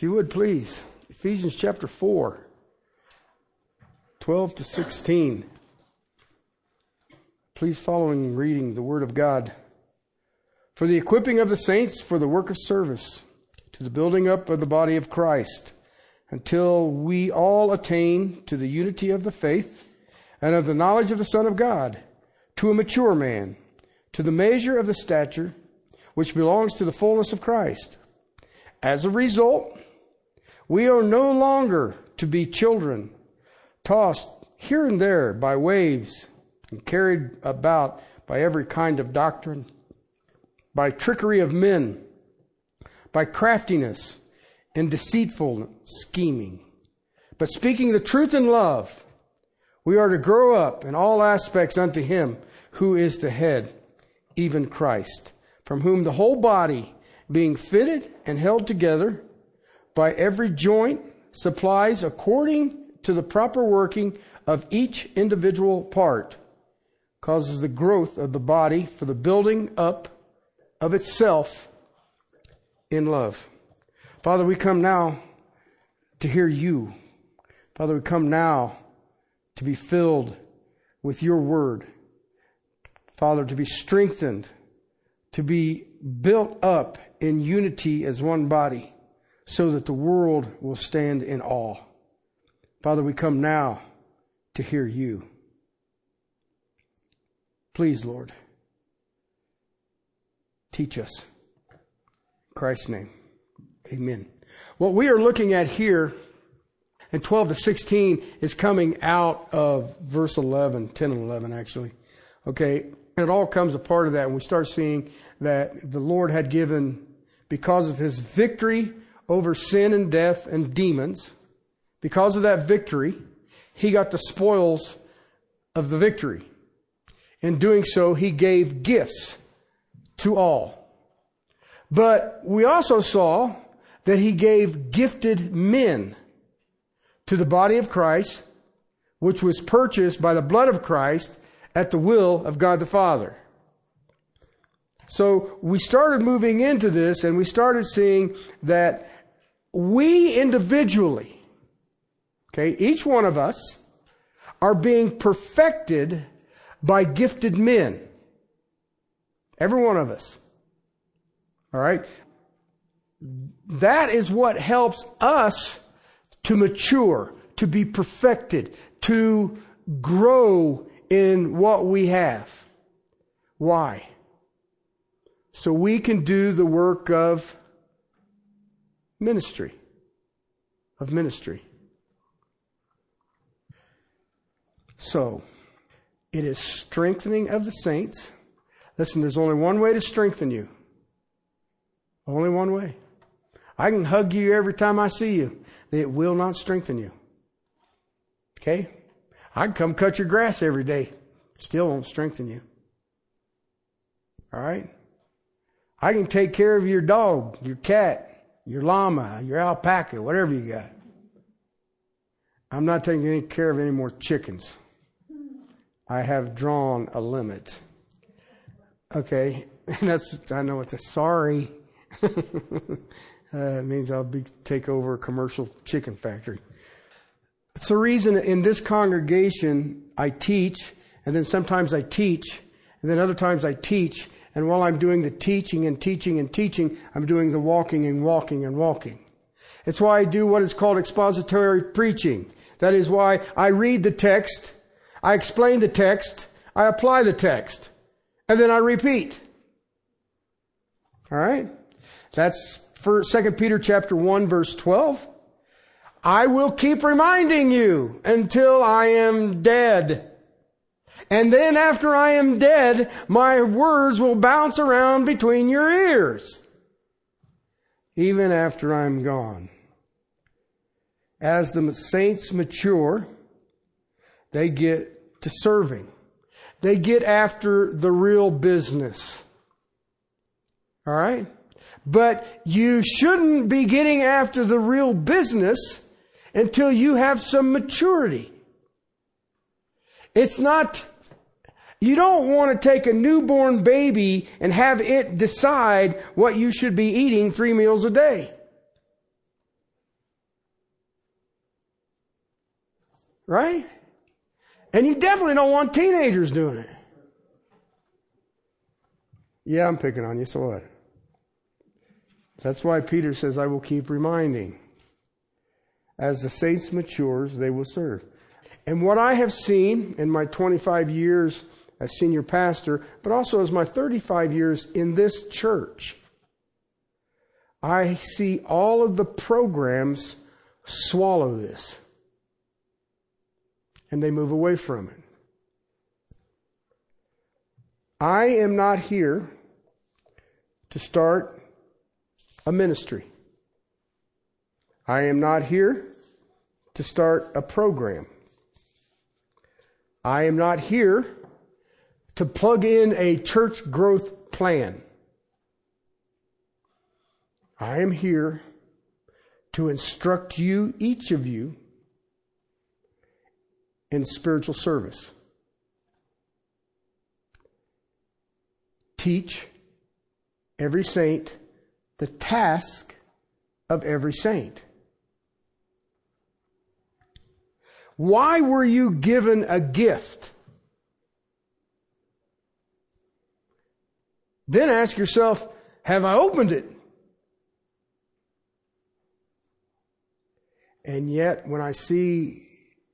If you would please, Ephesians chapter 4, 12 to 16. Please following reading the Word of God. For the equipping of the saints for the work of service, to the building up of the body of Christ, until we all attain to the unity of the faith and of the knowledge of the Son of God, to a mature man, to the measure of the stature which belongs to the fullness of Christ. As a result, we are no longer to be children, tossed here and there by waves and carried about by every kind of doctrine, by trickery of men, by craftiness and deceitful scheming. But speaking the truth in love, we are to grow up in all aspects unto Him who is the head, even Christ, from whom the whole body, being fitted and held together, by every joint supplies according to the proper working of each individual part, causes the growth of the body for the building up of itself in love. Father, we come now to hear you. Father, we come now to be filled with your word. Father, to be strengthened, to be built up in unity as one body so that the world will stand in awe. Father, we come now to hear you. Please, Lord, teach us. In Christ's name, amen. What we are looking at here in 12 to 16 is coming out of verse 11, 10 and 11 actually. Okay, and it all comes a part of that, and we start seeing that the Lord had given, because of his victory over sin and death and demons. Because of that victory, he got the spoils of the victory. In doing so, he gave gifts to all. But we also saw that he gave gifted men to the body of Christ, which was purchased by the blood of Christ at the will of God the Father. So we started moving into this and we started seeing that we individually, okay, each one of us are being perfected by gifted men. Every one of us. All right? That is what helps us to mature, to be perfected, to grow in what we have. Why? So we can do the work of ministry. Of ministry. So, it is strengthening of the saints. Listen, there's only one way to strengthen you. Only one way. I can hug you every time I see you. It will not strengthen you. Okay? I can come cut your grass every day. Still won't strengthen you. All right? I can take care of your dog, your cat, your llama, your alpaca, whatever you got. I'm not taking any care of any more chickens. I have drawn a limit. Okay, and that's I know what the sorry. uh, it means I'll be take over a commercial chicken factory. It's the reason in this congregation I teach, and then sometimes I teach, and then other times I teach, and while I'm doing the teaching and teaching and teaching, I'm doing the walking and walking and walking. It's why I do what is called expository preaching. That is why I read the text, I explain the text, I apply the text, and then I repeat. All right? That's for 2 Peter chapter 1 verse 12. I will keep reminding you until I am dead. And then after I am dead, my words will bounce around between your ears. Even after I'm gone. As the saints mature, they get to serving. They get after the real business. All right? But you shouldn't be getting after the real business until you have some maturity. It's not, you don't want to take a newborn baby and have it decide what you should be eating three meals a day. Right? And you definitely don't want teenagers doing it. Yeah, I'm picking on you, so what? That's why Peter says, I will keep reminding. As the saints matures, they will serve. And what I have seen in my 25 years as senior pastor, but also as my 35 years in this church, I see all of the programs swallow this. And they move away from it. I am not here to start a ministry. I am not here to start a program. I am not here to plug in a church growth plan. I am here to instruct you, each of you, in spiritual service. Teach every saint the task of every saint. Why were you given a gift? Then ask yourself, have I opened it? And yet, when I see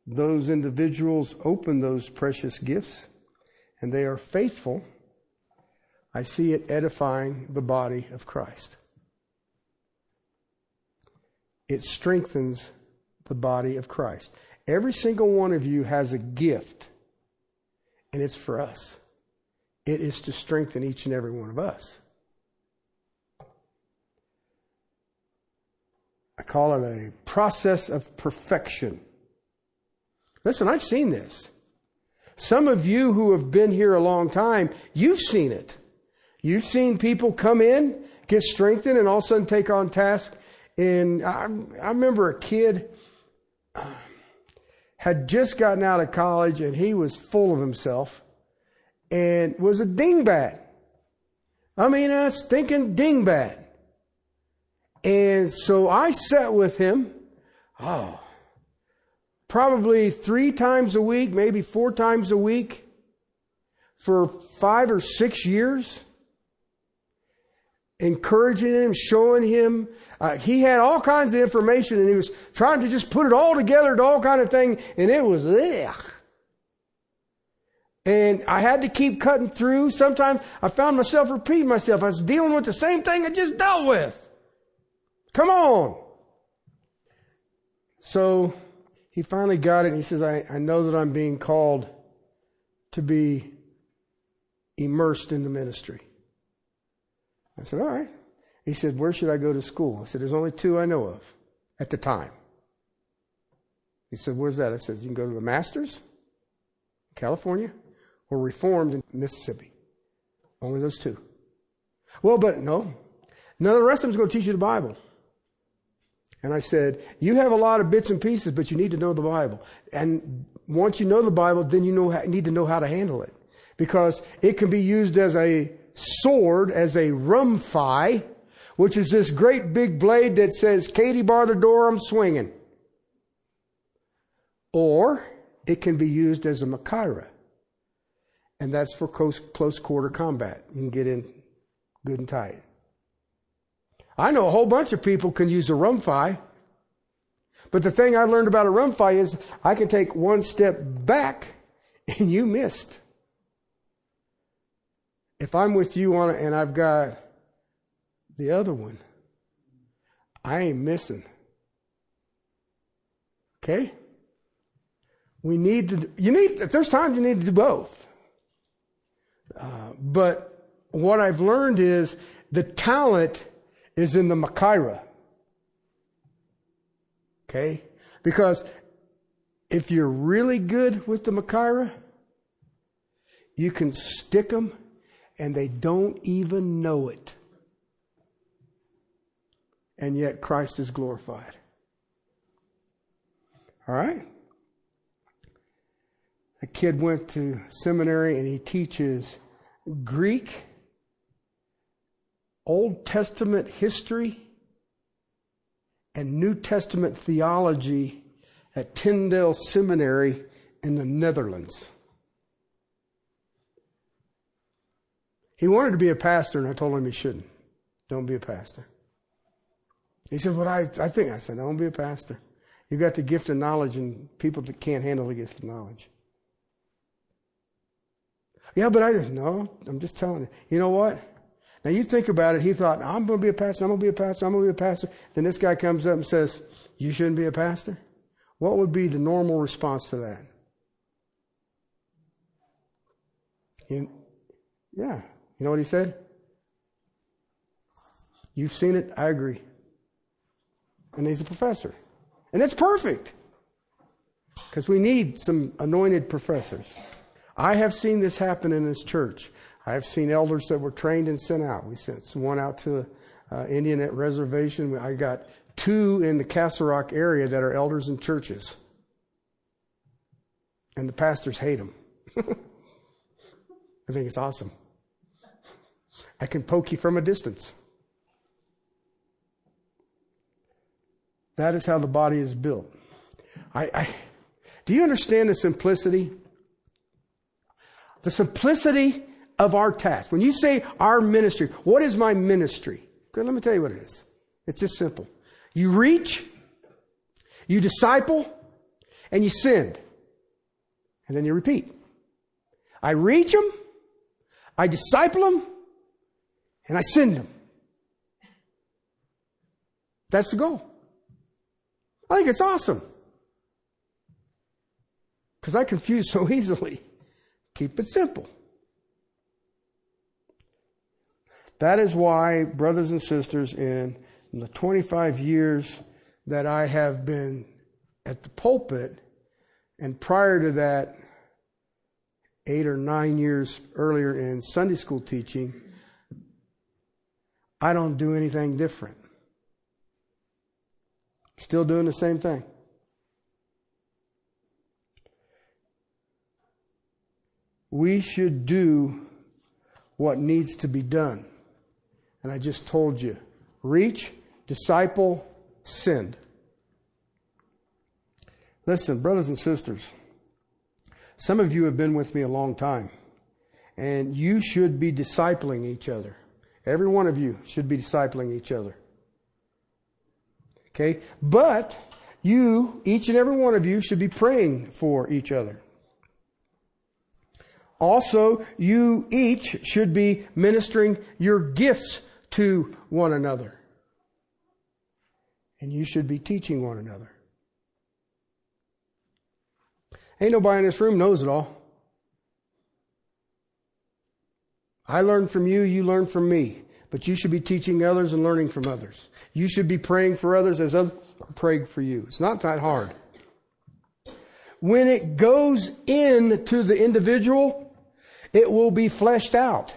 those individuals open those precious gifts and they are faithful, I see it edifying the body of Christ. It strengthens the body of Christ. Every single one of you has a gift, and it's for us. It is to strengthen each and every one of us. I call it a process of perfection. Listen, I've seen this. Some of you who have been here a long time, you've seen it. You've seen people come in, get strengthened, and all of a sudden take on tasks. And I, I remember a kid uh, had just gotten out of college and he was full of himself and was a dingbat. I mean, a stinking dingbat. And so I sat with him, oh, probably three times a week, maybe four times a week for five or six years, encouraging him, showing him uh, he had all kinds of information and he was trying to just put it all together to all kind of thing and it was ugh. And I had to keep cutting through. Sometimes I found myself repeating myself. I was dealing with the same thing I just dealt with. Come on. So he finally got it and he says, I, I know that I'm being called to be immersed in the ministry. I said, all right. He said, Where should I go to school? I said, There's only two I know of at the time. He said, Where's that? I said, You can go to the Masters, California, or Reformed in Mississippi. Only those two. Well, but no. None of the rest of them's going to teach you the Bible. And I said, You have a lot of bits and pieces, but you need to know the Bible. And once you know the Bible, then you know, need to know how to handle it. Because it can be used as a sword, as a rumfi, which is this great big blade that says, Katie, bar the door, I'm swinging. Or it can be used as a Machaira. And that's for close, close quarter combat. You can get in good and tight. I know a whole bunch of people can use a rumfi. But the thing I learned about a rumfi is I can take one step back and you missed. If I'm with you on it and I've got the other one. I ain't missing. Okay? We need to, you need, there's times you need to do both. Uh, but what I've learned is the talent is in the Machaira. Okay? Because if you're really good with the Machaira, you can stick them and they don't even know it and yet Christ is glorified. All right? A kid went to seminary and he teaches Greek, Old Testament history, and New Testament theology at Tyndale Seminary in the Netherlands. He wanted to be a pastor, and I told him he shouldn't. Don't be a pastor. He said, Well, I, I think. I said, Don't be a pastor. You've got the gift of knowledge, and people that can't handle the gift of knowledge. Yeah, but I didn't know. I'm just telling you. You know what? Now you think about it. He thought, I'm going to be a pastor. I'm going to be a pastor. I'm going to be a pastor. Then this guy comes up and says, You shouldn't be a pastor? What would be the normal response to that? You, yeah. You know what he said? You've seen it. I agree. And he's a professor. And it's perfect. Because we need some anointed professors. I have seen this happen in this church. I have seen elders that were trained and sent out. We sent one out to uh, Indian Reservation. I got two in the Castle Rock area that are elders in churches. And the pastors hate them. I think it's awesome. I can poke you from a distance. That is how the body is built. I, I, do you understand the simplicity? The simplicity of our task. When you say our ministry, what is my ministry? Okay, let me tell you what it is. It's just simple. You reach, you disciple, and you send. And then you repeat. I reach them, I disciple them, and I send them. That's the goal. I think it's awesome. Because I confuse so easily. Keep it simple. That is why, brothers and sisters, in, the 25 years that I have been at the pulpit, and prior to that, eight or nine years earlier in Sunday school teaching, I don't do anything different. Still doing the same thing. We should do what needs to be done. And I just told you reach, disciple, send. Listen, brothers and sisters, some of you have been with me a long time, and you should be discipling each other. Every one of you should be discipling each other. Okay? But you, each and every one of you, should be praying for each other. Also, you each should be ministering your gifts to one another. And you should be teaching one another. Ain't nobody in this room knows it all. I learn from you, you learn from me. But you should be teaching others and learning from others. You should be praying for others as others praying for you. It's not that hard. When it goes into the individual, it will be fleshed out.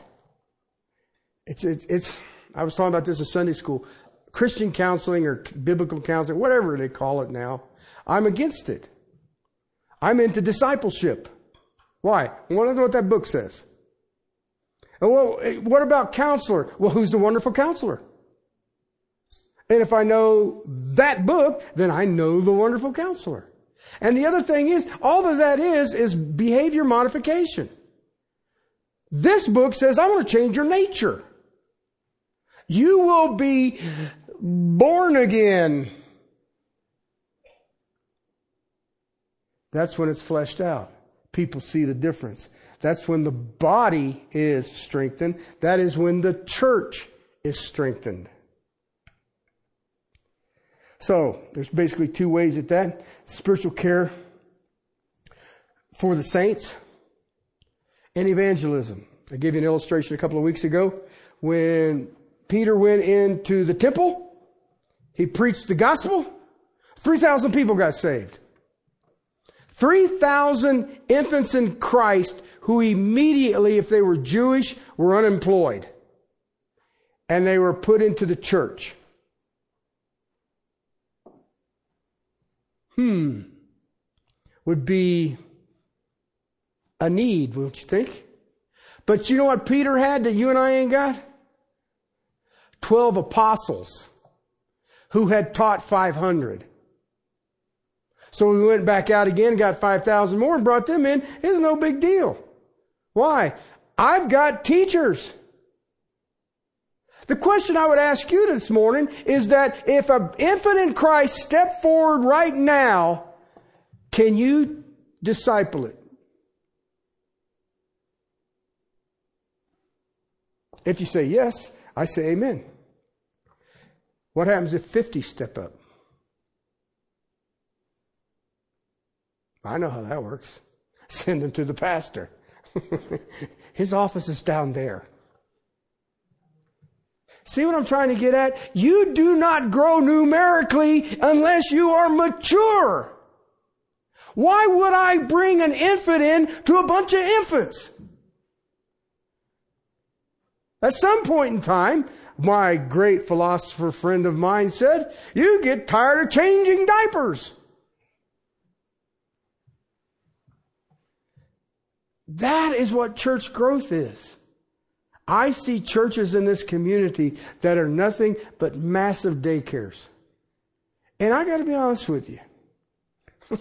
It's, it's, it's, I was talking about this in Sunday school. Christian counseling or biblical counseling, whatever they call it now, I'm against it. I'm into discipleship. Why? Know what that book says. Well, eh, what about counselor? Well, who's the wonderful counselor? And if I know that book, then I know the wonderful counselor. And the other thing is, all of that is, is behavior modification. This book says, I want to change your nature. You will be born again. That's when it's fleshed out. People see the difference. That's when the body is strengthened. That is when the church is strengthened. So, there's basically two ways at that. Spiritual care for the saints and evangelism. I gave you an illustration a couple of weeks ago. When Peter went into the temple, he preached the gospel, 3,000 people got saved. 3,000 infants in Christ who immediately, if they were Jewish, were unemployed. And they were put into the church. Hmm. Would be a need, wouldn't you think? But you know what Peter had that you and I ain't got? Twelve apostles who had taught 500. So we went back out again, got 5,000 more and brought them in. It's no big deal. Why? I've got teachers. The question I would ask you this morning is that if an infant in Christ stepped forward right now, can you disciple it? If you say yes, I say amen. What happens if 50 step up? I know how that works. Send them to the pastor. His office is down there. See what I'm trying to get at? You do not grow numerically unless you are mature. Why would I bring an infant in to a bunch of infants? At some point in time, my great philosopher friend of mine said, you get tired of changing diapers. That is what church growth is. I see churches in this community that are nothing but massive daycares. And I got to be honest with you.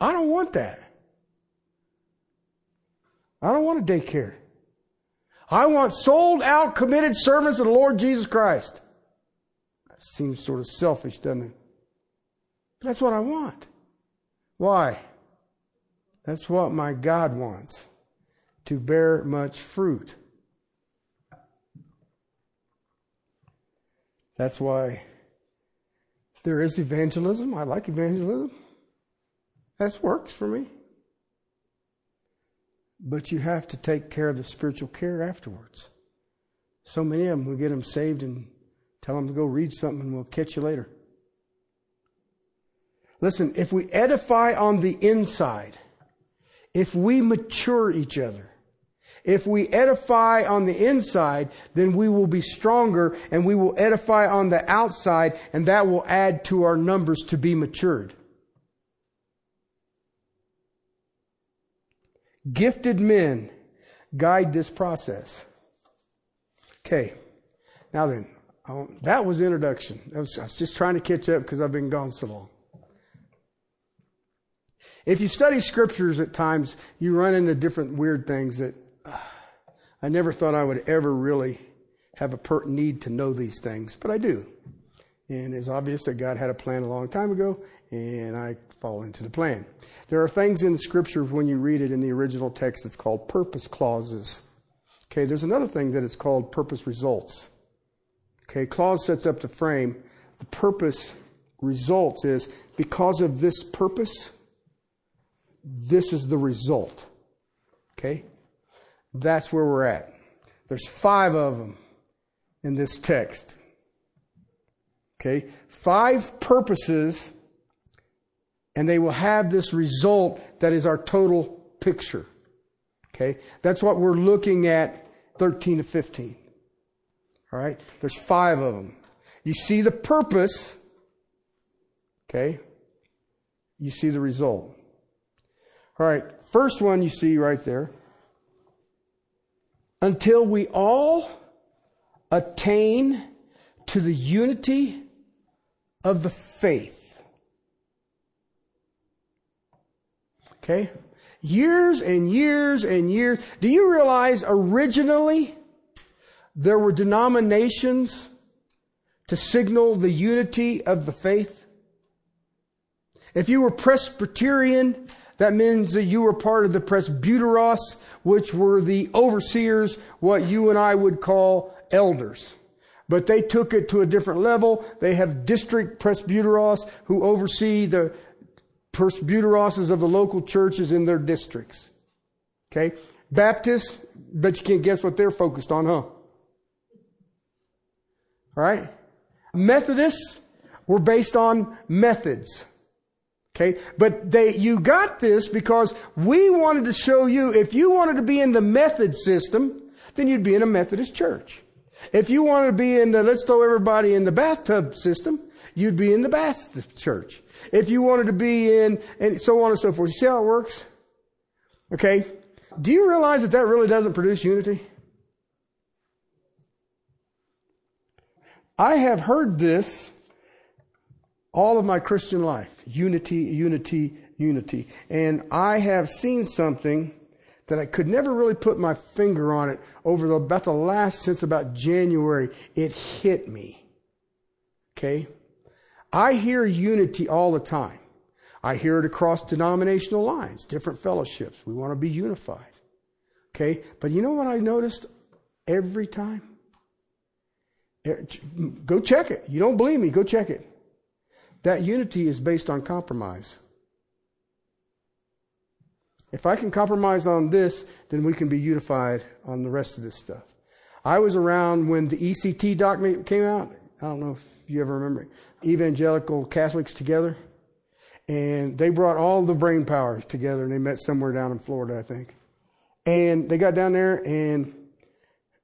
I don't want that. I don't want a daycare. I want sold out, committed servants of the Lord Jesus Christ. That seems sort of selfish, doesn't it? But that's what I want. Why? That's what my God wants to bear much fruit. That's why there is evangelism. I like evangelism. That works for me. But you have to take care of the spiritual care afterwards. So many of them, we get them saved and tell them to go read something and we'll catch you later. Listen, if we edify on the inside, if we mature each other, if we edify on the inside, then we will be stronger and we will edify on the outside and that will add to our numbers to be matured. Gifted men guide this process. Okay. Now then, that was introduction. I was just trying to catch up because I've been gone so long. If you study scriptures at times, you run into different weird things that uh, I never thought I would ever really have a per- need to know these things, but I do. And it's obvious that God had a plan a long time ago, and I fall into the plan. There are things in scripture when you read it in the original text that's called purpose clauses. Okay, there's another thing that is called purpose results. Okay, clause sets up the frame. The purpose results is because of this purpose, this is the result. Okay? That's where we're at. There's five of them in this text. Okay? Five purposes, and they will have this result that is our total picture. Okay? That's what we're looking at 13 to 15. All right? There's five of them. You see the purpose. Okay? You see the result. All right. First one you see right there until we all attain to the unity of the faith. Okay? Years and years and years. Do you realize originally there were denominations to signal the unity of the faith? If you were Presbyterian, that means that you were part of the presbyteros, which were the overseers, what you and I would call elders. But they took it to a different level. They have district presbyteros who oversee the presbyteroses of the local churches in their districts. Okay? Baptists, but you can't guess what they're focused on, huh? All right? Methodists were based on methods. Okay. But they, you got this because we wanted to show you if you wanted to be in the method system, then you'd be in a Methodist church. If you wanted to be in the let's throw everybody in the bathtub system, you'd be in the Baptist church. If you wanted to be in, and so on and so forth. You see how it works? Okay. Do you realize that that really doesn't produce unity? I have heard this all of my Christian life. Unity, unity, unity. And I have seen something that I could never really put my finger on it over the, about the last, since about January, it hit me. Okay? I hear unity all the time. I hear it across denominational lines, different fellowships. We want to be unified. Okay? But you know what I noticed every time? Eh, go check it. You don't believe me, go check it. That unity is based on compromise. If I can compromise on this, then we can be unified on the rest of this stuff. I was around when the ECT document came out. I don't know if you ever remember Evangelical Catholics together. And they brought all the brain powers together and they met somewhere down in Florida, I think. And they got down there and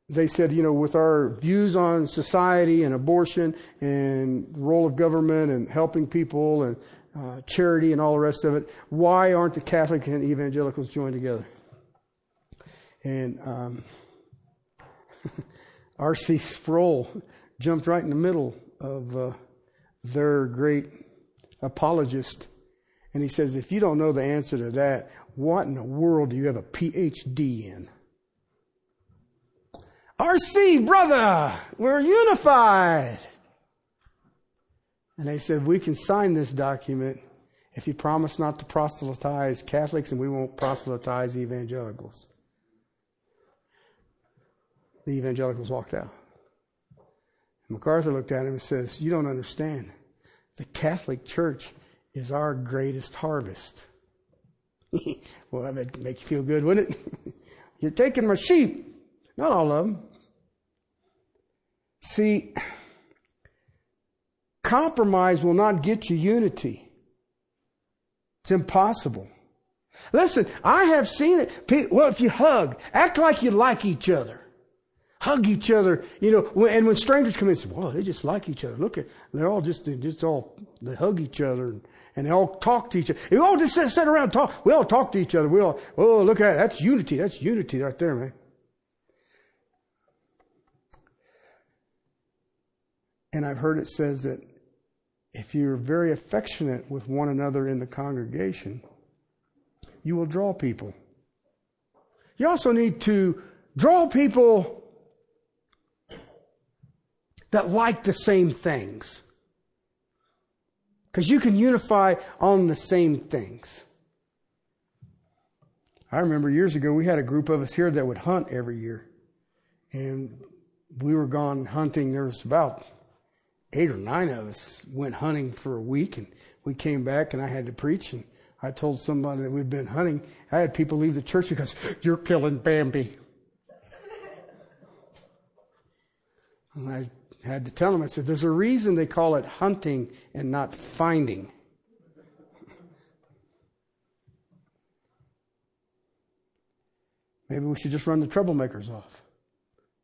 they said, you know, with our views on society and abortion and the role of government and helping people and uh, charity and all the rest of it. Why aren't the Catholic and evangelicals joined together? And um, R.C. Sproul jumped right in the middle of uh, their great apologist. And he says, if you don't know the answer to that, what in the world do you have a PhD in? RC, brother, we're unified. And they said, We can sign this document if you promise not to proselytize Catholics and we won't proselytize evangelicals. The evangelicals walked out. MacArthur looked at him and says, You don't understand. The Catholic Church is our greatest harvest. well, that would make you feel good, wouldn't it? You're taking my sheep. Not all of them. See, Compromise will not get you unity. It's impossible. Listen, I have seen it. Well, if you hug, act like you like each other. Hug each other, you know, and when strangers come in, say, well, they just like each other. Look at, they're all just, they just all, they hug each other and, and they all talk to each other. We all just sit, sit around and talk. We all talk to each other. We all, oh, look at it. That's unity. That's unity right there, man. And I've heard it says that if you're very affectionate with one another in the congregation, you will draw people. You also need to draw people that like the same things. Because you can unify on the same things. I remember years ago, we had a group of us here that would hunt every year. And we were gone hunting. There was about eight or nine of us went hunting for a week and we came back and I had to preach and I told somebody that we'd been hunting. I had people leave the church because you're killing Bambi. And I had to tell them, I said, there's a reason they call it hunting and not finding. Maybe we should just run the troublemakers off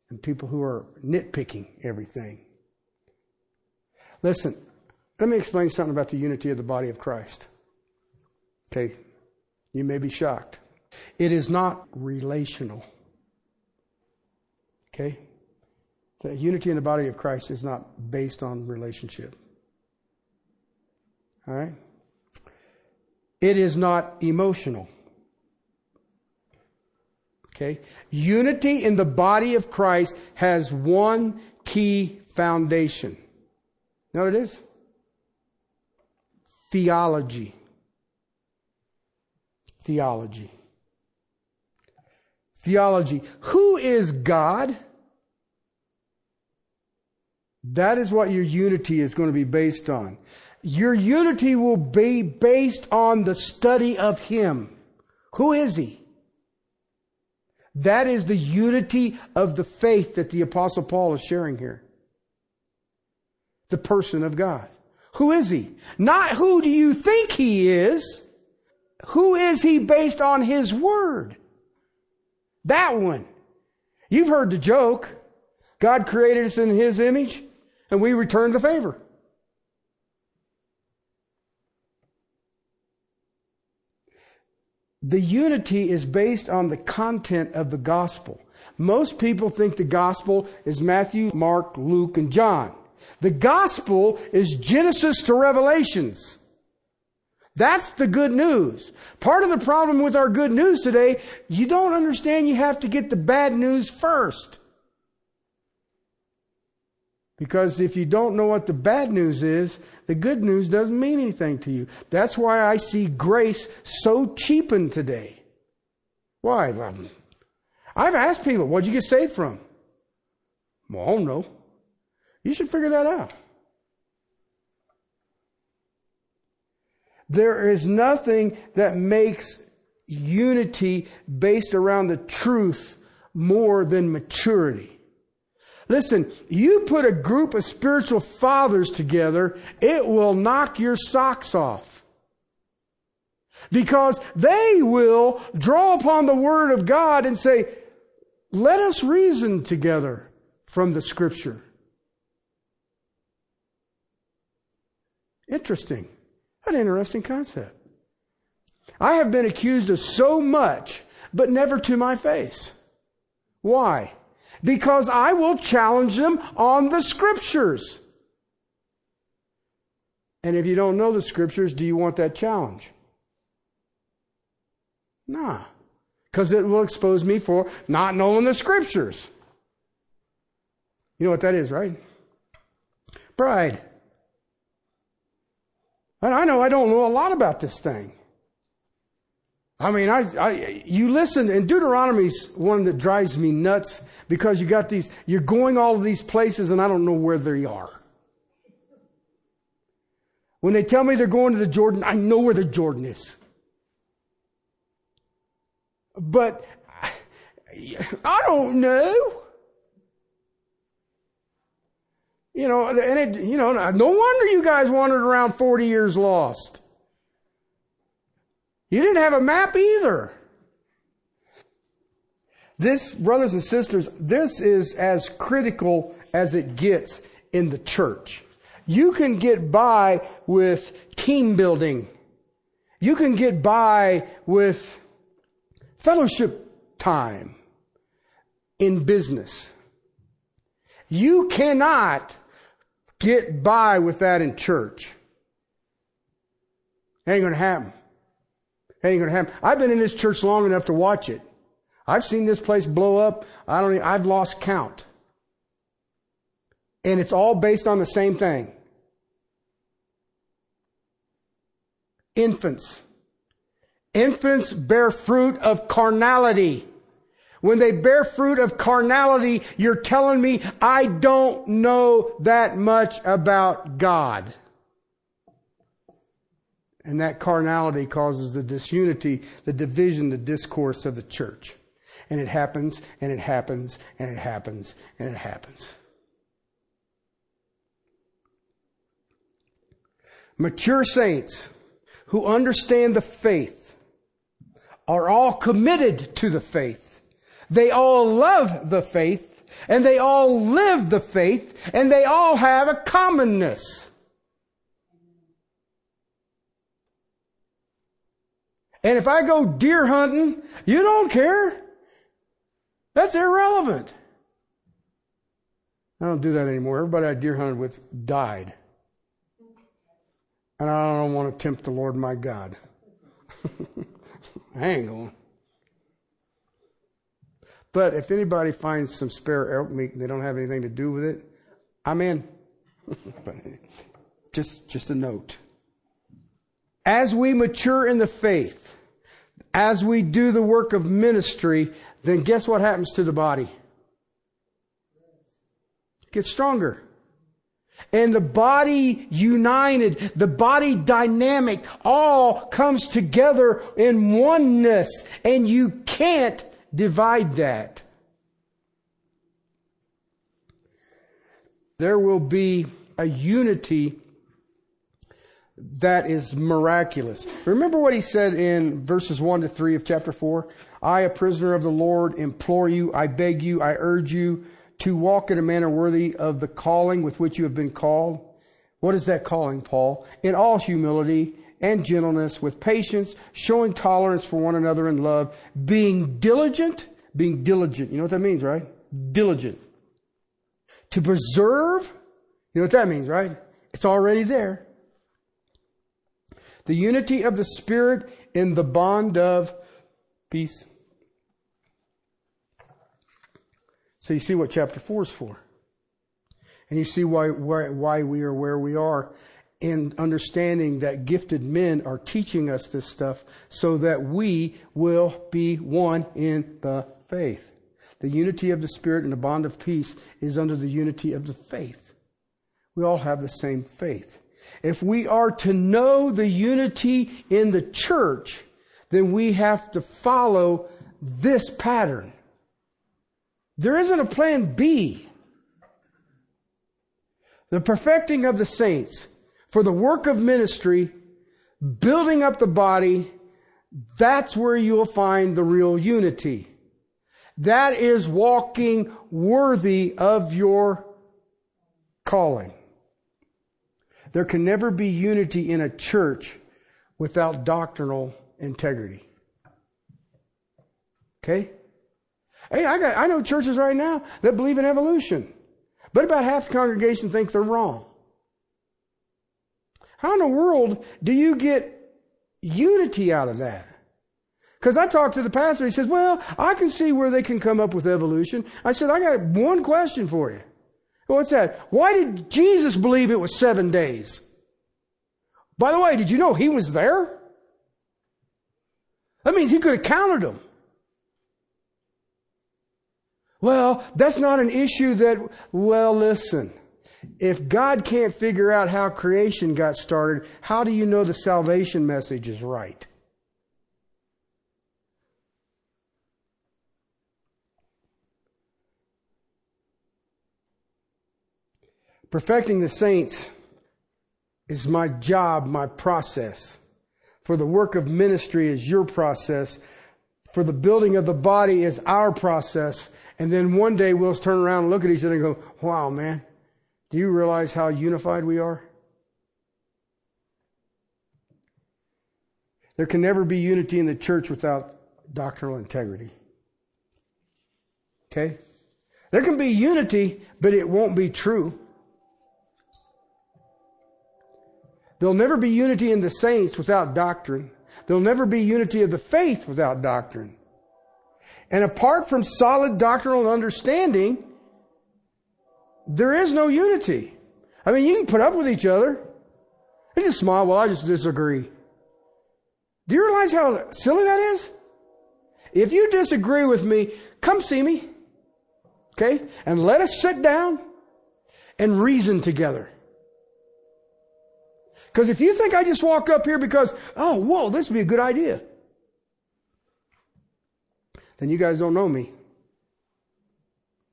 and people who are nitpicking everything. Listen, let me explain something about the unity of the body of Christ. Okay, you may be shocked. It is not relational. Okay? Unity in the body of Christ is not based on relationship. All right? It is not emotional. Okay? Unity in the body of Christ has one key foundation. You know what it is? Theology. Theology. Theology. Who is God? That is what your unity is going to be based on. Your unity will be based on the study of Him. Who is He? That is the unity of the faith that the Apostle Paul is sharing here the person of God. Who is he? Not who do you think he is? Who is he based on his word? That one. You've heard the joke. God created us in his image and we return the favor. The unity is based on the content of the gospel. Most people think the gospel is Matthew, Mark, Luke, and John. The gospel is Genesis to Revelations. That's the good news. Part of the problem with our good news today, you don't understand you have to get the bad news first. Because if you don't know what the bad news is, the good news doesn't mean anything to you. That's why I see grace so cheapened today. Why? I've asked people, what'd you get saved from? Well, I don't know. You should figure that out. There is nothing that makes unity based around the truth more than maturity. Listen, you put a group of spiritual fathers together, it will knock your socks off. Because they will draw upon the Word of God and say, let us reason together from the Scripture. Interesting. An interesting concept. I have been accused of so much, but never to my face. Why? Because I will challenge them on the scriptures. And if you don't know the scriptures, do you want that challenge? Nah. Because it will expose me for not knowing the scriptures. You know what that is, right? Pride. And I know I don't know a lot about this thing. I mean, I, I, you listen, and Deuteronomy's one that drives me nuts because you got these, you're going all of these places and I don't know where they are. When they tell me they're going to the Jordan, I know where the Jordan is. But I don't know. You know, and it, you know, no wonder you guys wandered around 40 years lost. You didn't have a map either. This, brothers and sisters, this is as critical as it gets in the church. You can get by with team building. You can get by with fellowship time in business. You cannot get by with that in church. Ain't to happen. It ain't going to happen. I've been in this church long enough to watch it. I've seen this place blow up. I don't. Even, I've lost count. And it's all based on the same thing. Infants. Infants bear fruit of carnality. When they bear fruit of carnality, you're telling me I don't know that much about God. And that carnality causes the disunity, the division, the discourse of the church. And it happens, and it happens, and it happens, and it happens. Mature saints who understand the faith are all committed to the faith they all love the faith, and they all live the faith, and they all have a commonness. And if I go deer hunting, you don't care. That's irrelevant. I don't do that anymore. Everybody I deer hunted with died. And I don't want to tempt the Lord my God. I going. But if anybody finds some spare elk meat and they don't have anything to do with it, I'm in. just, just a note. As we mature in the faith, as we do the work of ministry, then guess what happens to the body? It gets stronger. And the body united, the body dynamic, all comes together in oneness. And you can't divide that. There will be a unity that is miraculous. Remember what he said in verses 1 to 3 of chapter 4? I, a prisoner of the Lord, implore you, I beg you, I urge you to walk in a manner worthy of the calling with which you have been called. What is that calling, Paul? In all humility and gentleness, with patience, showing tolerance for one another in love, being diligent, being diligent. You know what that means, right? Diligent. To preserve You know what that means, right? It's already there. The unity of the Spirit in the bond of peace. So you see what chapter 4 is for. And you see why, why, why we are where we are in understanding that gifted men are teaching us this stuff so that we will be one in the faith. The unity of the Spirit and the bond of peace is under the unity of the faith. We all have the same faith. If we are to know the unity in the church, then we have to follow this pattern. There isn't a plan B. The perfecting of the saints for the work of ministry, building up the body, that's where you'll find the real unity. That is walking worthy of your calling. There can never be unity in a church without doctrinal integrity. Okay? Hey, I got, I know churches right now that believe in evolution, but about half the congregation thinks they're wrong. How in the world do you get unity out of that? Because I talked to the pastor, he says, well, I can see where they can come up with evolution. I said, I got one question for you. What's that? Why did Jesus believe it was seven days? By the way, did you know he was there? That means he could have counted them. Well, that's not an issue that, well, listen. If God can't figure out how creation got started, how do you know the salvation message is right? Perfecting the saints is my job, my process. For the work of ministry is your process. For the building of the body is our process. And then one day we'll turn around and look at each other and go, wow, man, do you realize how unified we are? There can never be unity in the church without doctrinal integrity. Okay? There can be unity, but it won't be true. There'll never be unity in the saints without doctrine. There'll never be unity of the faith without doctrine. And apart from solid doctrinal understanding, there is no unity. I mean, you can put up with each other. You just smile, well, I just disagree. Do you realize how silly that is? If you disagree with me, come see me. Okay? And let us sit down and reason together. Because if you think I just walk up here because, oh, whoa, this would be a good idea, then you guys don't know me.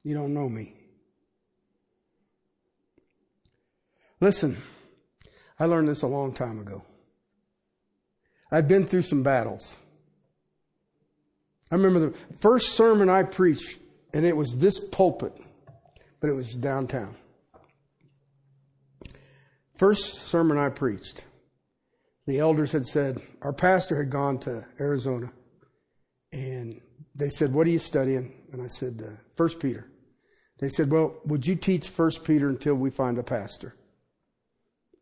You don't know me. Listen, I learned this a long time ago. I've been through some battles. I remember the first sermon I preached, and it was this pulpit, but it was downtown. First sermon I preached, the elders had said, our pastor had gone to Arizona, and they said, What are you studying? And I said, uh, First Peter. They said, Well, would you teach First Peter until we find a pastor?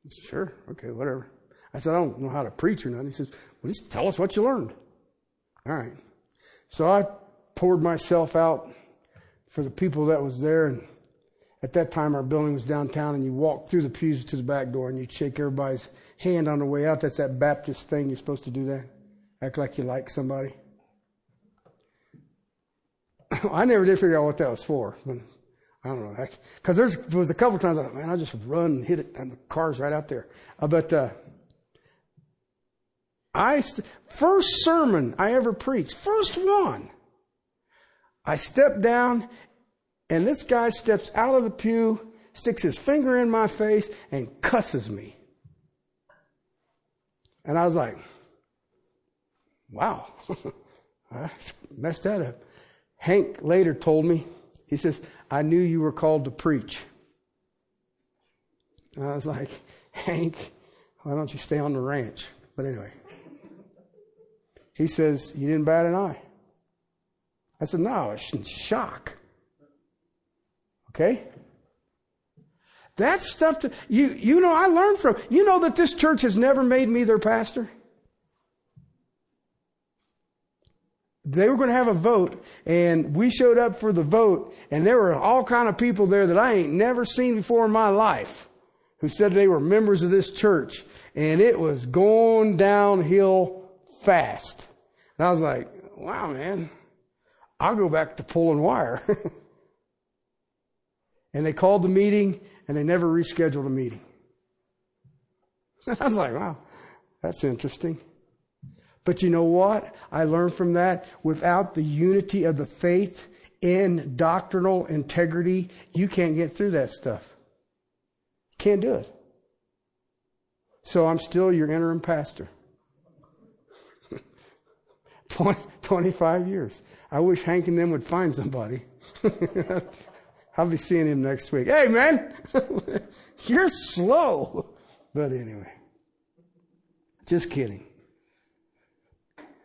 Said, sure, okay, whatever. I said, I don't know how to preach or nothing. He says, Well, just tell us what you learned. All right. So I poured myself out for the people that was there and at that time, our building was downtown, and you walk through the pews to the back door, and you shake everybody's hand on the way out. That's that Baptist thing. You're supposed to do that. Act like you like somebody. I never did figure out what that was for. I don't know. Because there was a couple times, I man, I just run and hit it, and the car's right out there. Uh, but uh, I st- first sermon I ever preached, first one. I stepped down and this guy steps out of the pew, sticks his finger in my face, and cusses me. And I was like, wow, I messed that up. Hank later told me, he says, I knew you were called to preach. And I was like, Hank, why don't you stay on the ranch? But anyway, he says, You didn't bat an eye. I said, No, I was in shock. Okay? That's stuff to, you, you know, I learned from, you know that this church has never made me their pastor? They were going to have a vote and we showed up for the vote and there were all kind of people there that I ain't never seen before in my life who said they were members of this church and it was going downhill fast. And I was like, wow, man, I'll go back to pulling wire. and they called the meeting and they never rescheduled a meeting. I was like, wow, that's interesting. But you know what? I learned from that without the unity of the faith in doctrinal integrity, you can't get through that stuff. Can't do it. So I'm still your interim pastor. 20, 25 years. I wish Hank and them would find somebody. I'll be seeing him next week. Hey, man, you're slow. But anyway, just kidding.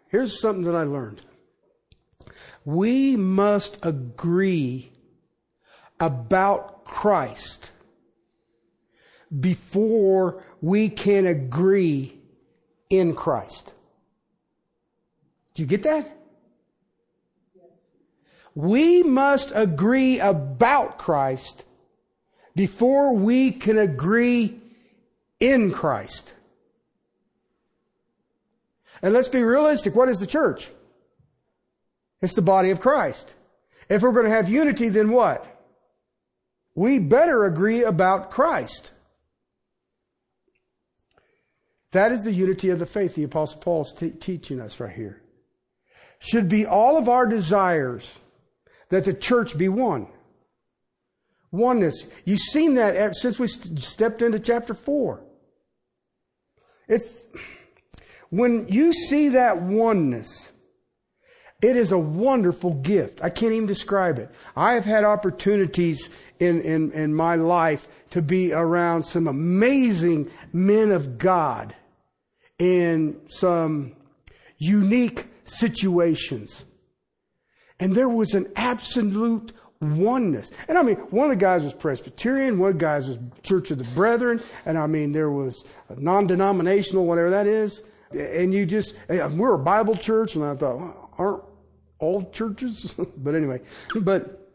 Here's something that I learned. We must agree about Christ before we can agree in Christ. Do you get that? We must agree about Christ before we can agree in Christ. And let's be realistic. What is the church? It's the body of Christ. If we're going to have unity, then what? We better agree about Christ. That is the unity of the faith the Apostle Paul is t- teaching us right here. Should be all of our desires that the church be one. Oneness. You've seen that since we stepped into chapter 4. It's, when you see that oneness, it is a wonderful gift. I can't even describe it. I have had opportunities in, in, in my life to be around some amazing men of God in some unique situations. And there was an absolute oneness. And I mean, one of the guys was Presbyterian, one of the guys was Church of the Brethren, and I mean, there was non-denominational, whatever that is. And you just, we're a Bible church, and I thought, aren't all churches? but anyway, but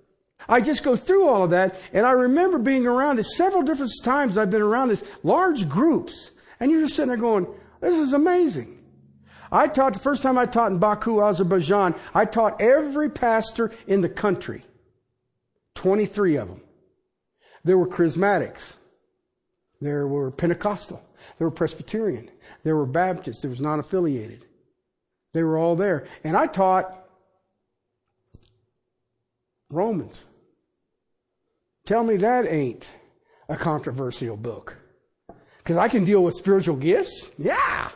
I just go through all of that, and I remember being around it several different times I've been around this large groups, and you're just sitting there going, this is amazing. I taught, the first time I taught in Baku, Azerbaijan, I taught every pastor in the country. 23 of them. There were charismatics. There were Pentecostal. There were Presbyterian. There were Baptists. There was non-affiliated. They were all there. And I taught Romans. Tell me that ain't a controversial book. Because I can deal with spiritual gifts. Yeah.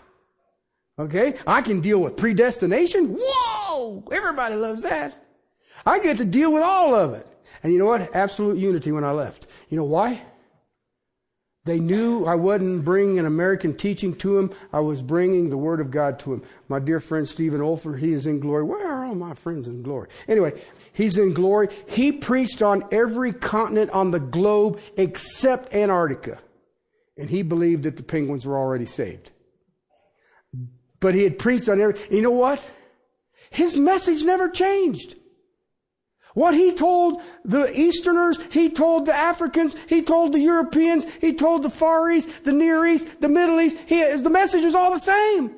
Okay. I can deal with predestination. Whoa! Everybody loves that. I get to deal with all of it. And you know what? Absolute unity when I left. You know why? They knew I wasn't bringing an American teaching to them. I was bringing the Word of God to them. My dear friend Stephen Olford, he is in glory. Where are all my friends in glory? Anyway, he's in glory. He preached on every continent on the globe except Antarctica. And he believed that the penguins were already saved. But he had preached on every, you know what? His message never changed. What he told the Easterners, he told the Africans, he told the Europeans, he told the Far East, the Near East, the Middle East, he, the message is all the same.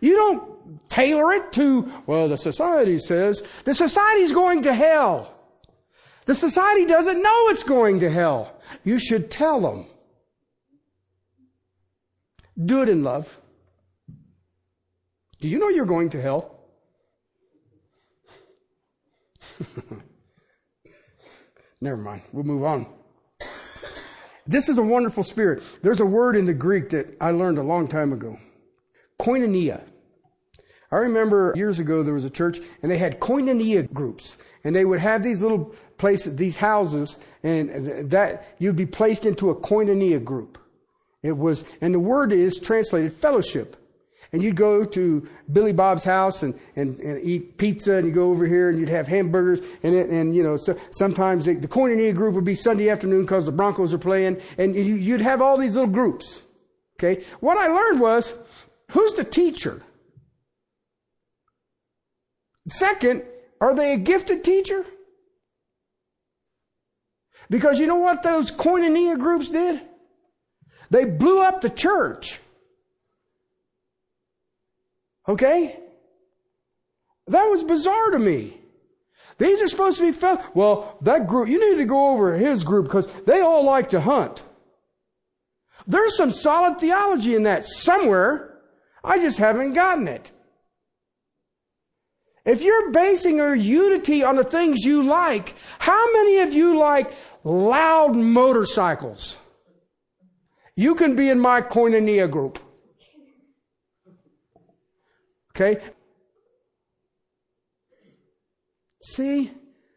You don't tailor it to, well, the society says, the society's going to hell. The society doesn't know it's going to hell. You should tell them. Do it in love. Do you know you're going to hell? Never mind. We'll move on. This is a wonderful spirit. There's a word in the Greek that I learned a long time ago. Koinonia. I remember years ago there was a church and they had koinonia groups and they would have these little places, these houses and that you'd be placed into a koinonia group. It was, and the word is translated fellowship. And you'd go to Billy Bob's house and, and, and eat pizza, and you'd go over here and you'd have hamburgers, and and you know so sometimes the, the Koinonia group would be Sunday afternoon because the Broncos are playing, and you, you'd have all these little groups. Okay, what I learned was who's the teacher. Second, are they a gifted teacher? Because you know what those Koinonia groups did? They blew up the church. Okay? That was bizarre to me. These are supposed to be felt. Well, that group, you need to go over his group because they all like to hunt. There's some solid theology in that somewhere. I just haven't gotten it. If you're basing your unity on the things you like, how many of you like loud motorcycles? You can be in my koinonia group. Okay? See?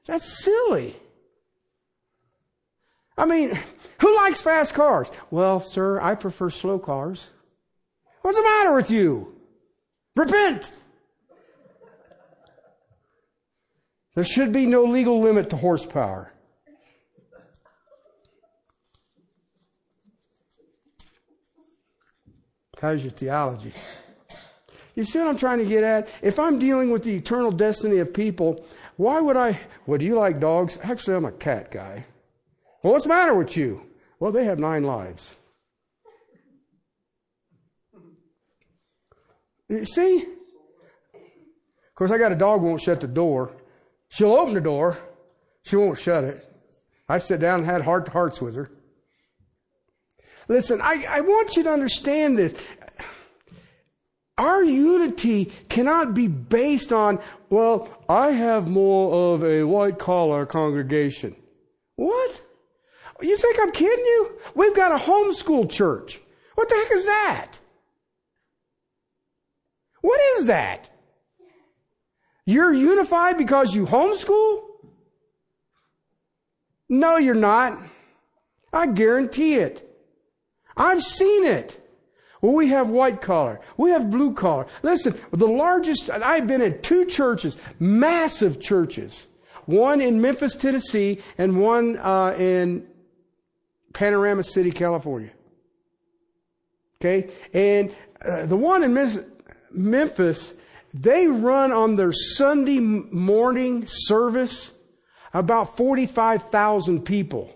That's silly. I mean, who likes fast cars? Well, sir, I prefer slow cars. What's the matter with you? Repent! There should be no legal limit to horsepower. How's your theology? You see what I'm trying to get at? If I'm dealing with the eternal destiny of people, why would I? Well, do you like dogs? Actually, I'm a cat guy. Well, what's the matter with you? Well, they have nine lives. You see? Of course, I got a dog won't shut the door. She'll open the door. She won't shut it. I sat down and had heart to hearts with her. Listen, I, I want you to understand this. Our unity cannot be based on, well, I have more of a white collar congregation. What? You think I'm kidding you? We've got a homeschool church. What the heck is that? What is that? You're unified because you homeschool? No, you're not. I guarantee it. I've seen it. Well, we have white collar. We have blue collar. Listen, the largest, I've been in two churches, massive churches. One in Memphis, Tennessee, and one uh, in Panorama City, California. Okay? And uh, the one in Memphis, they run on their Sunday morning service about 45,000 people.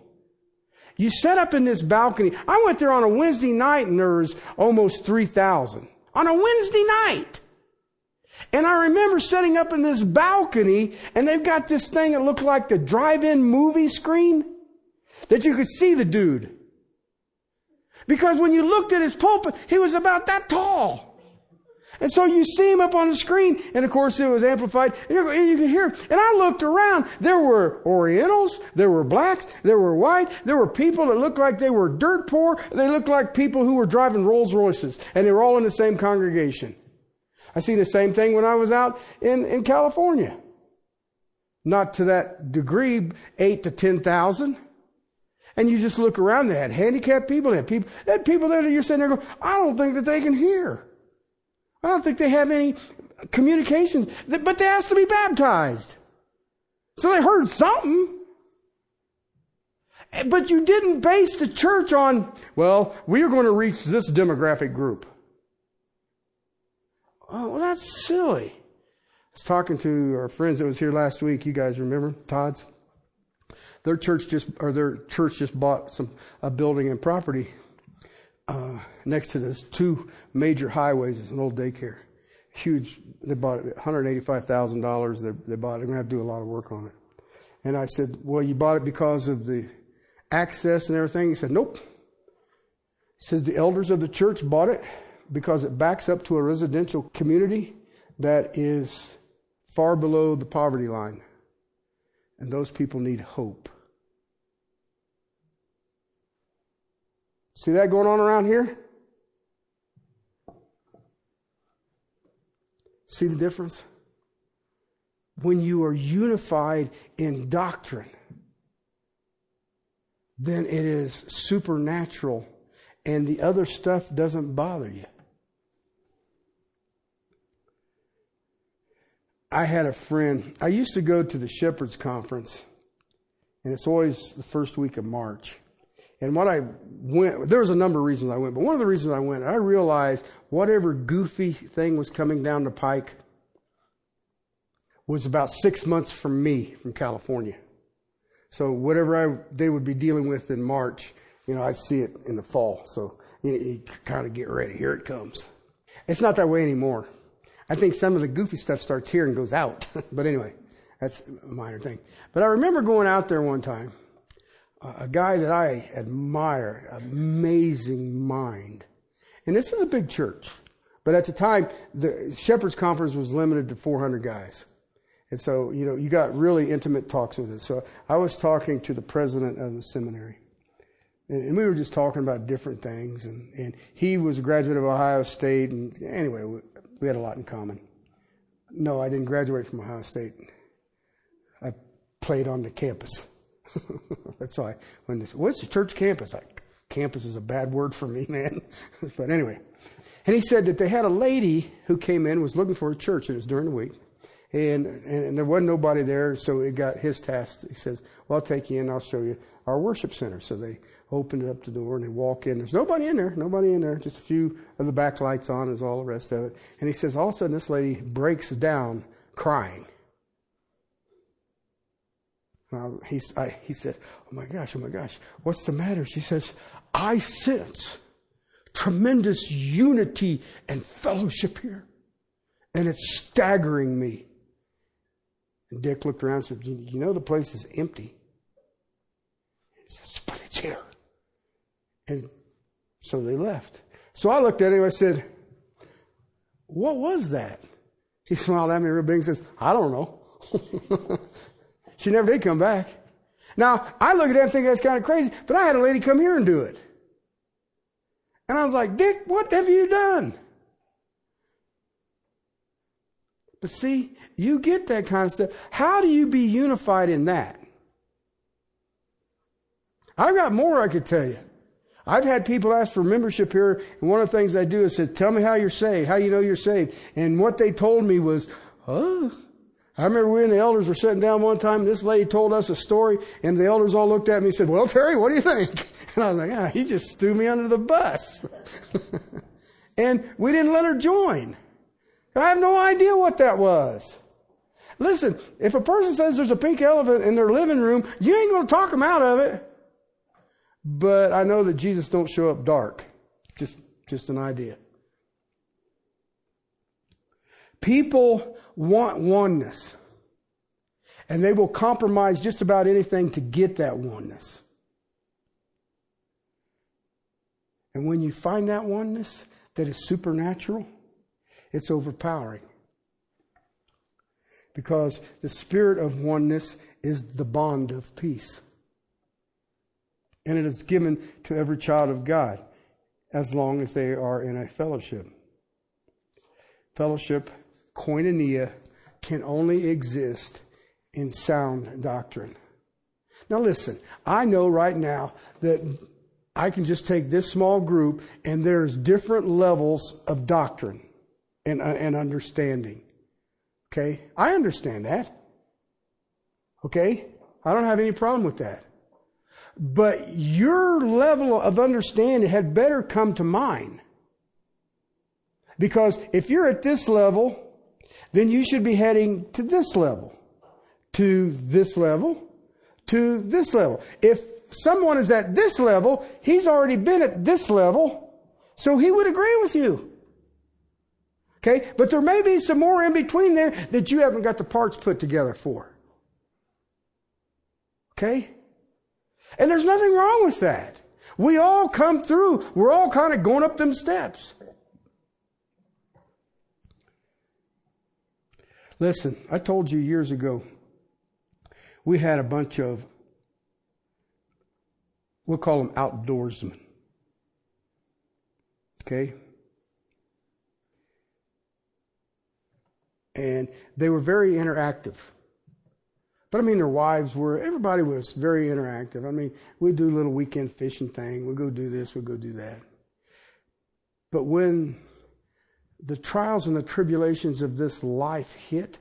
You set up in this balcony. I went there on a Wednesday night and there was almost 3,000. On a Wednesday night. And I remember setting up in this balcony and they've got this thing that looked like the drive-in movie screen that you could see the dude. Because when you looked at his pulpit, he was about that tall. And so you see him up on the screen, and of course it was amplified, and you can hear. And I looked around. There were Orientals, there were blacks, there were white, there were people that looked like they were dirt poor, they looked like people who were driving Rolls Royces, and they were all in the same congregation. I seen the same thing when I was out in, in California. Not to that degree, eight to ten thousand. And you just look around, they had handicapped people, they had people, they had people there that you're sitting there going, I don't think that they can hear. I don't think they have any communications, but they asked to be baptized. So they heard something. Eh, but you didn't base the church on, well, we are going to reach this demographic group. Oh, well, that's silly. I was talking to our friends that was here last week. You guys remember Todd's? Their church just, or their church just bought some a building and property uh, next to this two major highways is an old daycare. Huge. They bought it $185,000. They, they bought it. They're going to have to do a lot of work on it. And I said, well, you bought it because of the access and everything? He said, nope. He says the elders of the church bought it because it backs up to a residential community that is far below the poverty line. And those people need hope. See that going on around here? See the difference? When you are unified in doctrine, then it is supernatural and the other stuff doesn't bother you. I had a friend. I used to go to the Shepherds Conference, and it's always the first week of March. And what I went, there was a number of reasons I went, but one of the reasons I went, I realized whatever goofy thing was coming down the pike was about six months from me from California. So whatever I, they would be dealing with in March, you know, I'd see it in the fall. So you, you kind of get ready. Here it comes. It's not that way anymore. I think some of the goofy stuff starts here and goes out. but anyway, that's a minor thing. But I remember going out there one time. A guy that I admire, amazing mind. And this is a big church. But at the time, the Shepherd's Conference was limited to 400 guys. And so, you know, you got really intimate talks with it. So I was talking to the president of the seminary. And we were just talking about different things. And, and he was a graduate of Ohio State. And anyway, we had a lot in common. No, I didn't graduate from Ohio State. I played on the campus. That's why when this, what's the church campus? Like, campus is a bad word for me, man. but anyway. And he said that they had a lady who came in, was looking for a church. And it was during the week. And, and there wasn't nobody there, so it got his task. He says, well, I'll take you in, I'll show you our worship center. So they opened up the door and they walk in. There's nobody in there, nobody in there, just a few of the backlights on is all the rest of it. And he says, all of a sudden this lady breaks down crying. Now, he, I, he said, oh my gosh, oh my gosh, what's the matter? She says, I sense tremendous unity and fellowship here. And it's staggering me. And Dick looked around and said, you know the place is empty. He says, but it's here. And so they left. So I looked at him. I said, What was that? He smiled at me real big and says, I don't know. she never did come back. Now, I look at that and think that's kind of crazy, but I had a lady come here and do it. And I was like, Dick, what have you done? But see, you get that kind of stuff. How do you be unified in that? I've got more I could tell you. I've had people ask for membership here, and one of the things I do is say, tell me how you're saved, how you know you're saved. And what they told me was, oh, I remember we and the elders were sitting down one time, and this lady told us a story, and the elders all looked at me and said, well, Terry, what do you think? And I was like, ah, he just threw me under the bus. and we didn't let her join. I have no idea what that was. Listen, if a person says there's a pink elephant in their living room, you ain't going to talk them out of it. But I know that Jesus don't show up dark. Just, just an idea. People want oneness. And they will compromise just about anything to get that oneness. And when you find that oneness that is supernatural, it's overpowering. Because the spirit of oneness is the bond of peace and it is given to every child of God as long as they are in a fellowship. Fellowship, koinonia, can only exist in sound doctrine. Now, listen, I know right now that I can just take this small group and there's different levels of doctrine and, uh, and understanding. Okay? I understand that. Okay? I don't have any problem with that. But your level of understanding had better come to mine. Because if you're at this level, then you should be heading to this level, to this level, to this level. If someone is at this level, he's already been at this level, so he would agree with you. Okay? But there may be some more in between there that you haven't got the parts put together for. Okay? And there's nothing wrong with that. We all come through. We're all kind of going up them steps. Listen, I told you years ago, we had a bunch of, we'll call them outdoorsmen. Okay? And they were very interactive. But I mean, their wives were, everybody was very interactive. I mean, we'd do a little weekend fishing thing. We'd go do this, we'd go do that. But when the trials and the tribulations of this life hit,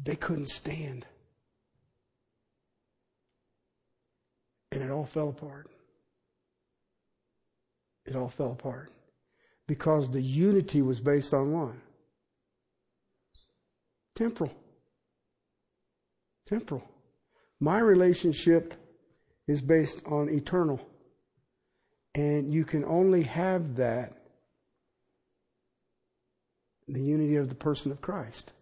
they couldn't stand. And it all fell apart. It all fell apart. Because the unity was based on what? Temporal. Temporal. My relationship is based on eternal. And you can only have that, the unity of the person of Christ.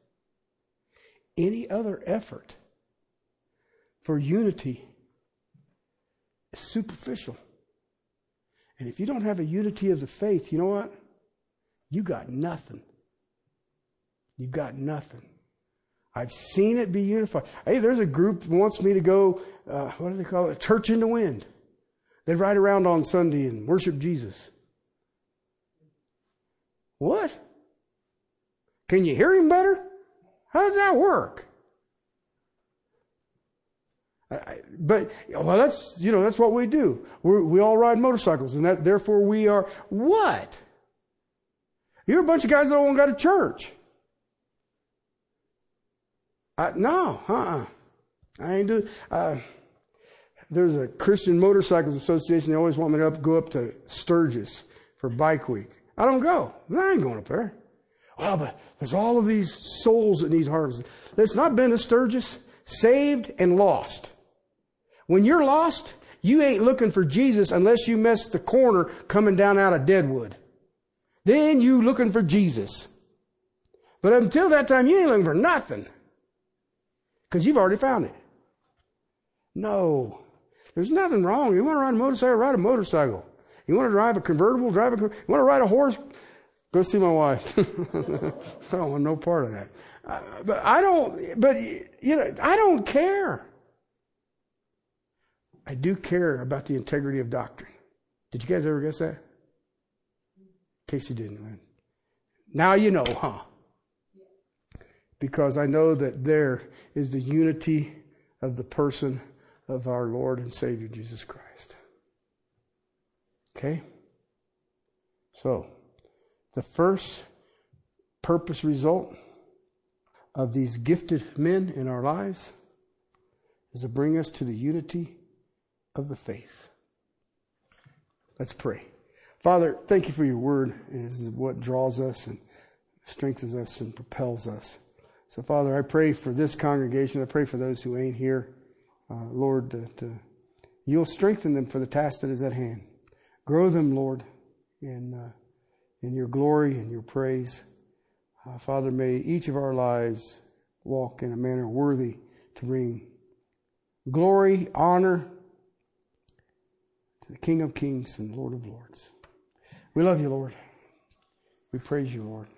Any other effort for unity is superficial. And if you don't have a unity of the faith, you know what? You got nothing. You got nothing. I've seen it be unified. Hey, there's a group wants me to go, uh, what do they call it? Church in the wind. They ride around on Sunday and worship Jesus. What? Can you hear him better? How does that work? I, but well, that's you know that's what we do. we we all ride motorcycles, and that therefore we are what? You're a bunch of guys that don't want to go to church. I, no, uh-uh. I ain't do. Uh, there's a Christian Motorcycles Association. They always want me to up, go up to Sturgis for Bike Week. I don't go. I ain't going up there. Well, but there's all of these souls that need harvest. It's not been to Sturgis, saved and lost. When you're lost, you ain't looking for Jesus unless you miss the corner coming down out of Deadwood. Then you looking for Jesus. But until that time, you ain't looking for nothing. Because you've already found it. No. There's nothing wrong. You want to ride a motorcycle, ride a motorcycle. You want to drive a convertible, drive a, you want to ride a horse, go see my wife. I don't want no part of that. Uh, but I don't, but, you know, I don't care. I do care about the integrity of doctrine. Did you guys ever guess that? In case you didn't. Now you know, huh? Because I know that there is the unity of the person of our Lord and Savior Jesus Christ. Okay? So, the first purpose result of these gifted men in our lives is to bring us to the unity of the faith. Let's pray. Father, thank you for your word. This is what draws us and strengthens us and propels us. So, Father, I pray for this congregation. I pray for those who ain't here. Uh, Lord, that uh, you'll strengthen them for the task that is at hand. Grow them, Lord, in, uh, in your glory and your praise. Uh, Father, may each of our lives walk in a manner worthy to bring glory, honor, to the King of Kings and Lord of Lords. We love you, Lord. We praise you, Lord.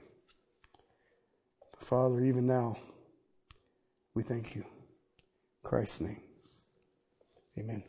Father, even now, we thank you. In Christ's name. Amen.